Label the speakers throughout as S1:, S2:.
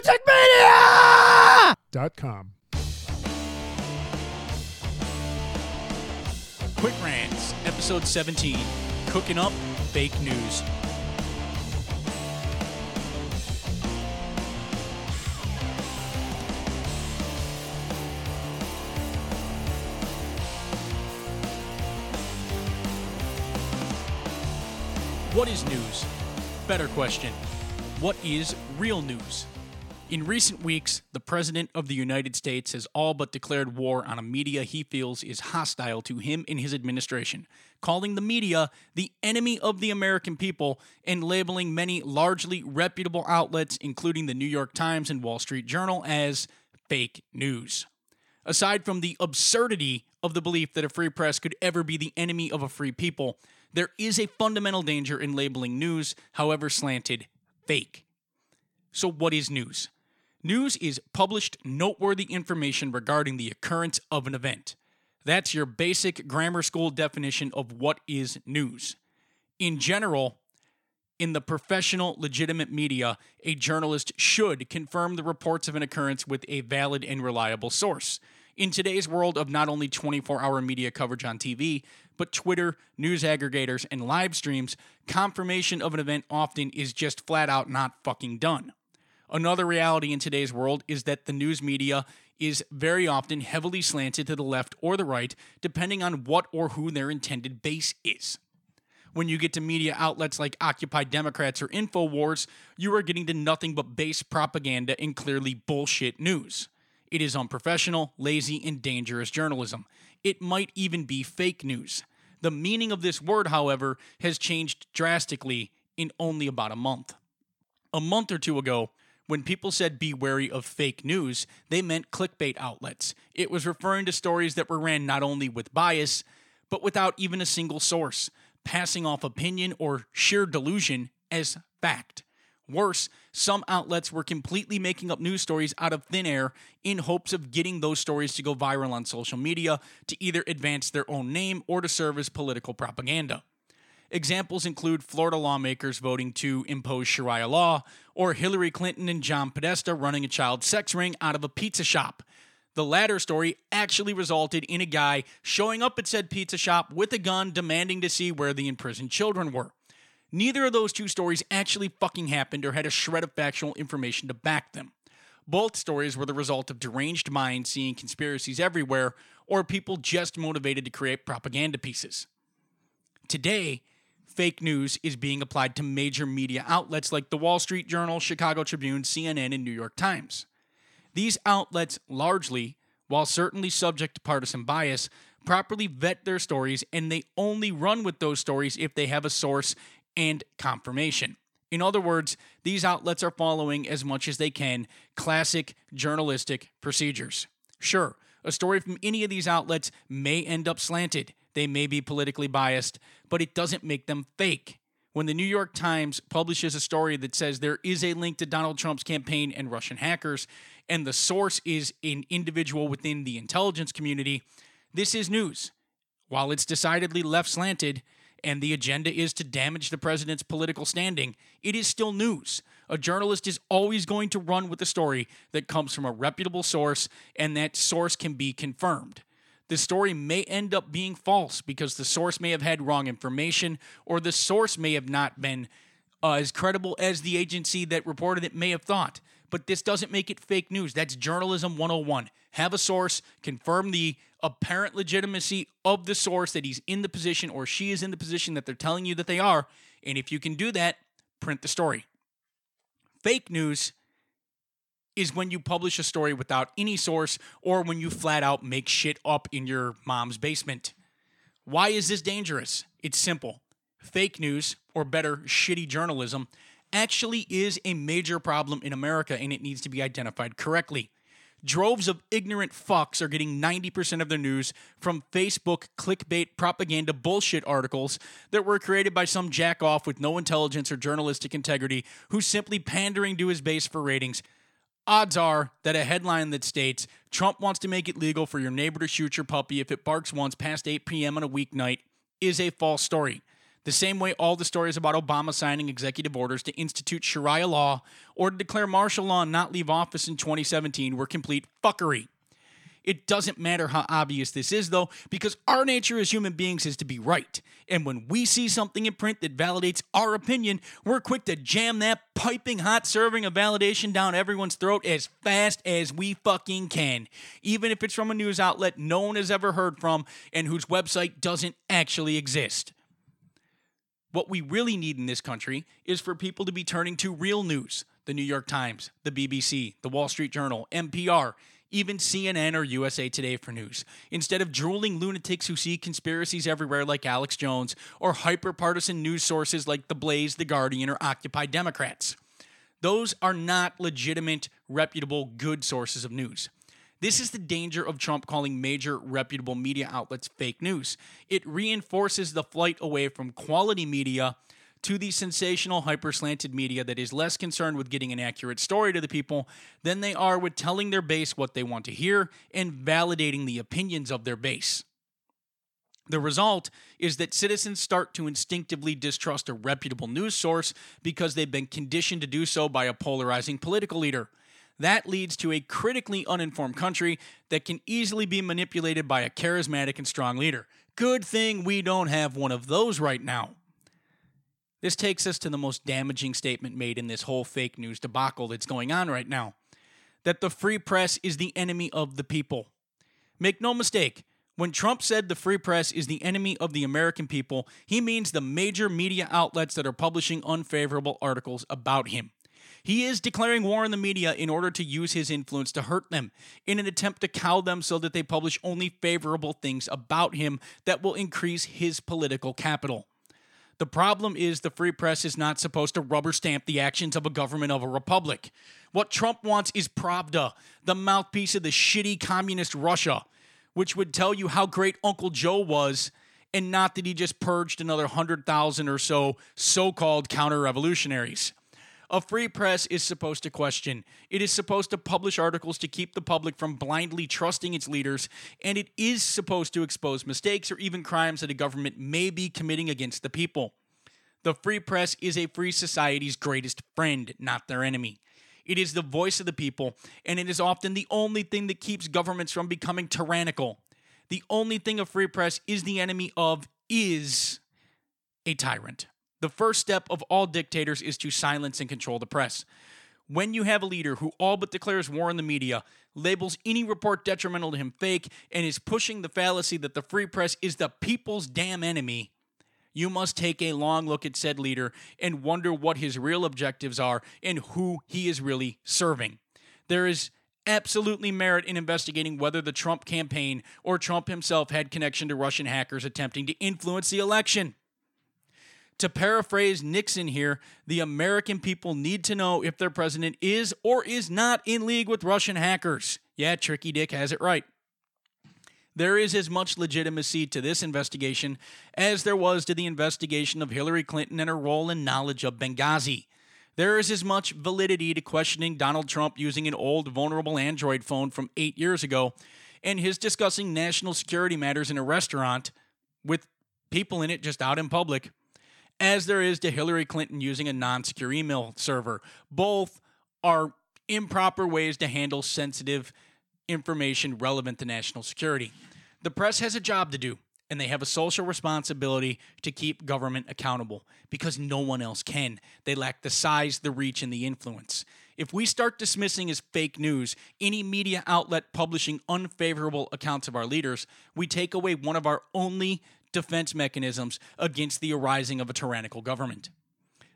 S1: musicmedia.com.
S2: Quick Rants, Episode 17 Cooking Up Fake News. What is news? Better question. What is real news? In recent weeks, the President of the United States has all but declared war on a media he feels is hostile to him and his administration, calling the media the enemy of the American people and labeling many largely reputable outlets, including the New York Times and Wall Street Journal, as fake news. Aside from the absurdity of the belief that a free press could ever be the enemy of a free people, there is a fundamental danger in labeling news, however slanted, fake. So, what is news? News is published noteworthy information regarding the occurrence of an event. That's your basic grammar school definition of what is news. In general, in the professional, legitimate media, a journalist should confirm the reports of an occurrence with a valid and reliable source. In today's world of not only 24 hour media coverage on TV, but Twitter, news aggregators, and live streams, confirmation of an event often is just flat out not fucking done. Another reality in today's world is that the news media is very often heavily slanted to the left or the right, depending on what or who their intended base is. When you get to media outlets like Occupy Democrats or InfoWars, you are getting to nothing but base propaganda and clearly bullshit news. It is unprofessional, lazy, and dangerous journalism. It might even be fake news. The meaning of this word, however, has changed drastically in only about a month. A month or two ago, when people said be wary of fake news, they meant clickbait outlets. It was referring to stories that were ran not only with bias, but without even a single source, passing off opinion or sheer delusion as fact. Worse, some outlets were completely making up news stories out of thin air in hopes of getting those stories to go viral on social media to either advance their own name or to serve as political propaganda. Examples include Florida lawmakers voting to impose Sharia law, or Hillary Clinton and John Podesta running a child sex ring out of a pizza shop. The latter story actually resulted in a guy showing up at said pizza shop with a gun demanding to see where the imprisoned children were. Neither of those two stories actually fucking happened or had a shred of factual information to back them. Both stories were the result of deranged minds seeing conspiracies everywhere or people just motivated to create propaganda pieces. Today, fake news is being applied to major media outlets like the Wall Street Journal, Chicago Tribune, CNN, and New York Times. These outlets largely, while certainly subject to partisan bias, properly vet their stories and they only run with those stories if they have a source and confirmation. In other words, these outlets are following as much as they can classic journalistic procedures. Sure, a story from any of these outlets may end up slanted, they may be politically biased, but it doesn't make them fake. When the New York Times publishes a story that says there is a link to Donald Trump's campaign and Russian hackers, and the source is an individual within the intelligence community, this is news. While it's decidedly left slanted, and the agenda is to damage the president's political standing, it is still news. A journalist is always going to run with a story that comes from a reputable source, and that source can be confirmed. The story may end up being false because the source may have had wrong information, or the source may have not been uh, as credible as the agency that reported it may have thought. But this doesn't make it fake news. That's journalism 101. Have a source, confirm the apparent legitimacy of the source that he's in the position or she is in the position that they're telling you that they are. And if you can do that, print the story. Fake news is when you publish a story without any source or when you flat out make shit up in your mom's basement. Why is this dangerous? It's simple. Fake news, or better, shitty journalism, actually is a major problem in America and it needs to be identified correctly. Droves of ignorant fucks are getting 90% of their news from Facebook clickbait propaganda bullshit articles that were created by some jack off with no intelligence or journalistic integrity who's simply pandering to his base for ratings. Odds are that a headline that states Trump wants to make it legal for your neighbor to shoot your puppy if it barks once past 8 p.m. on a weeknight is a false story. The same way all the stories about Obama signing executive orders to institute Sharia law or to declare martial law and not leave office in 2017 were complete fuckery. It doesn't matter how obvious this is, though, because our nature as human beings is to be right. And when we see something in print that validates our opinion, we're quick to jam that piping hot serving of validation down everyone's throat as fast as we fucking can, even if it's from a news outlet no one has ever heard from and whose website doesn't actually exist. What we really need in this country is for people to be turning to real news the New York Times, the BBC, the Wall Street Journal, NPR even CNN or USA Today for news, instead of drooling lunatics who see conspiracies everywhere like Alex Jones, or hyper partisan news sources like The Blaze, The Guardian, or Occupy Democrats. Those are not legitimate, reputable, good sources of news. This is the danger of Trump calling major reputable media outlets fake news. It reinforces the flight away from quality media to the sensational, hyper slanted media that is less concerned with getting an accurate story to the people than they are with telling their base what they want to hear and validating the opinions of their base. The result is that citizens start to instinctively distrust a reputable news source because they've been conditioned to do so by a polarizing political leader. That leads to a critically uninformed country that can easily be manipulated by a charismatic and strong leader. Good thing we don't have one of those right now. This takes us to the most damaging statement made in this whole fake news debacle that's going on right now that the free press is the enemy of the people. Make no mistake, when Trump said the free press is the enemy of the American people, he means the major media outlets that are publishing unfavorable articles about him. He is declaring war on the media in order to use his influence to hurt them, in an attempt to cow them so that they publish only favorable things about him that will increase his political capital. The problem is the free press is not supposed to rubber stamp the actions of a government of a republic. What Trump wants is Pravda, the mouthpiece of the shitty communist Russia, which would tell you how great Uncle Joe was and not that he just purged another 100,000 or so so called counter revolutionaries. A free press is supposed to question. It is supposed to publish articles to keep the public from blindly trusting its leaders, and it is supposed to expose mistakes or even crimes that a government may be committing against the people. The free press is a free society's greatest friend, not their enemy. It is the voice of the people, and it is often the only thing that keeps governments from becoming tyrannical. The only thing a free press is the enemy of is a tyrant. The first step of all dictators is to silence and control the press. When you have a leader who all but declares war on the media, labels any report detrimental to him fake, and is pushing the fallacy that the free press is the people's damn enemy, you must take a long look at said leader and wonder what his real objectives are and who he is really serving. There is absolutely merit in investigating whether the Trump campaign or Trump himself had connection to Russian hackers attempting to influence the election. To paraphrase Nixon here, the American people need to know if their president is or is not in league with Russian hackers. Yeah, Tricky Dick has it right. There is as much legitimacy to this investigation as there was to the investigation of Hillary Clinton and her role and knowledge of Benghazi. There is as much validity to questioning Donald Trump using an old, vulnerable Android phone from eight years ago and his discussing national security matters in a restaurant with people in it just out in public as there is to Hillary Clinton using a non secure email server. Both are improper ways to handle sensitive information relevant to national security. The press has a job to do, and they have a social responsibility to keep government accountable because no one else can. They lack the size, the reach, and the influence. If we start dismissing as fake news any media outlet publishing unfavorable accounts of our leaders, we take away one of our only defense mechanisms against the arising of a tyrannical government.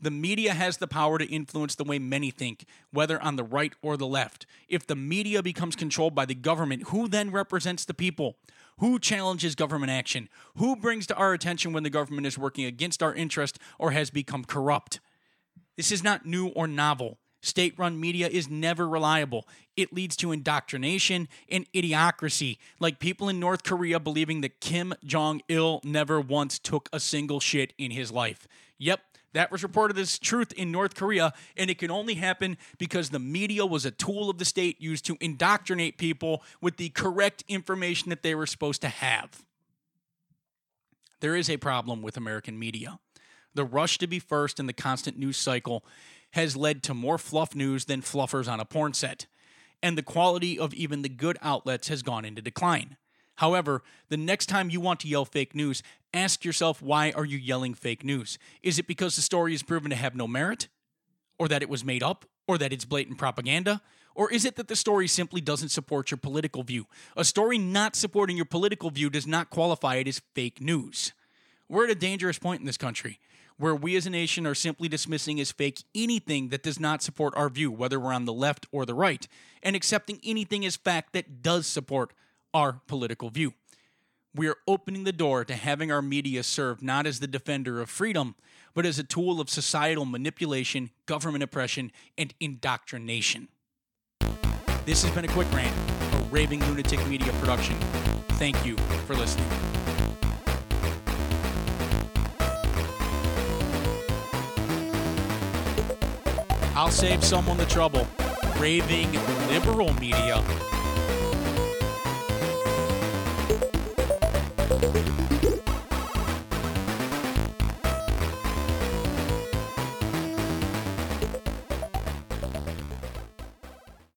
S2: The media has the power to influence the way many think, whether on the right or the left. If the media becomes controlled by the government, who then represents the people? Who challenges government action? Who brings to our attention when the government is working against our interest or has become corrupt? This is not new or novel. State run media is never reliable. It leads to indoctrination and idiocracy, like people in North Korea believing that Kim Jong il never once took a single shit in his life. Yep, that was reported as truth in North Korea, and it can only happen because the media was a tool of the state used to indoctrinate people with the correct information that they were supposed to have. There is a problem with American media. the rush to be first and the constant news cycle has led to more fluff news than fluffers on a porn set, and the quality of even the good outlets has gone into decline. However, the next time you want to yell fake news, ask yourself why are you yelling fake news? Is it because the story is proven to have no merit? Or that it was made up? Or that it's blatant propaganda? Or is it that the story simply doesn't support your political view? A story not supporting your political view does not qualify it as fake news. We're at a dangerous point in this country where we as a nation are simply dismissing as fake anything that does not support our view, whether we're on the left or the right, and accepting anything as fact that does support our political view. We are opening the door to having our media serve not as the defender of freedom, but as a tool of societal manipulation, government oppression, and indoctrination. This has been a quick rant, a raving lunatic media production. Thank you for listening. I'll save someone the trouble. Raving liberal media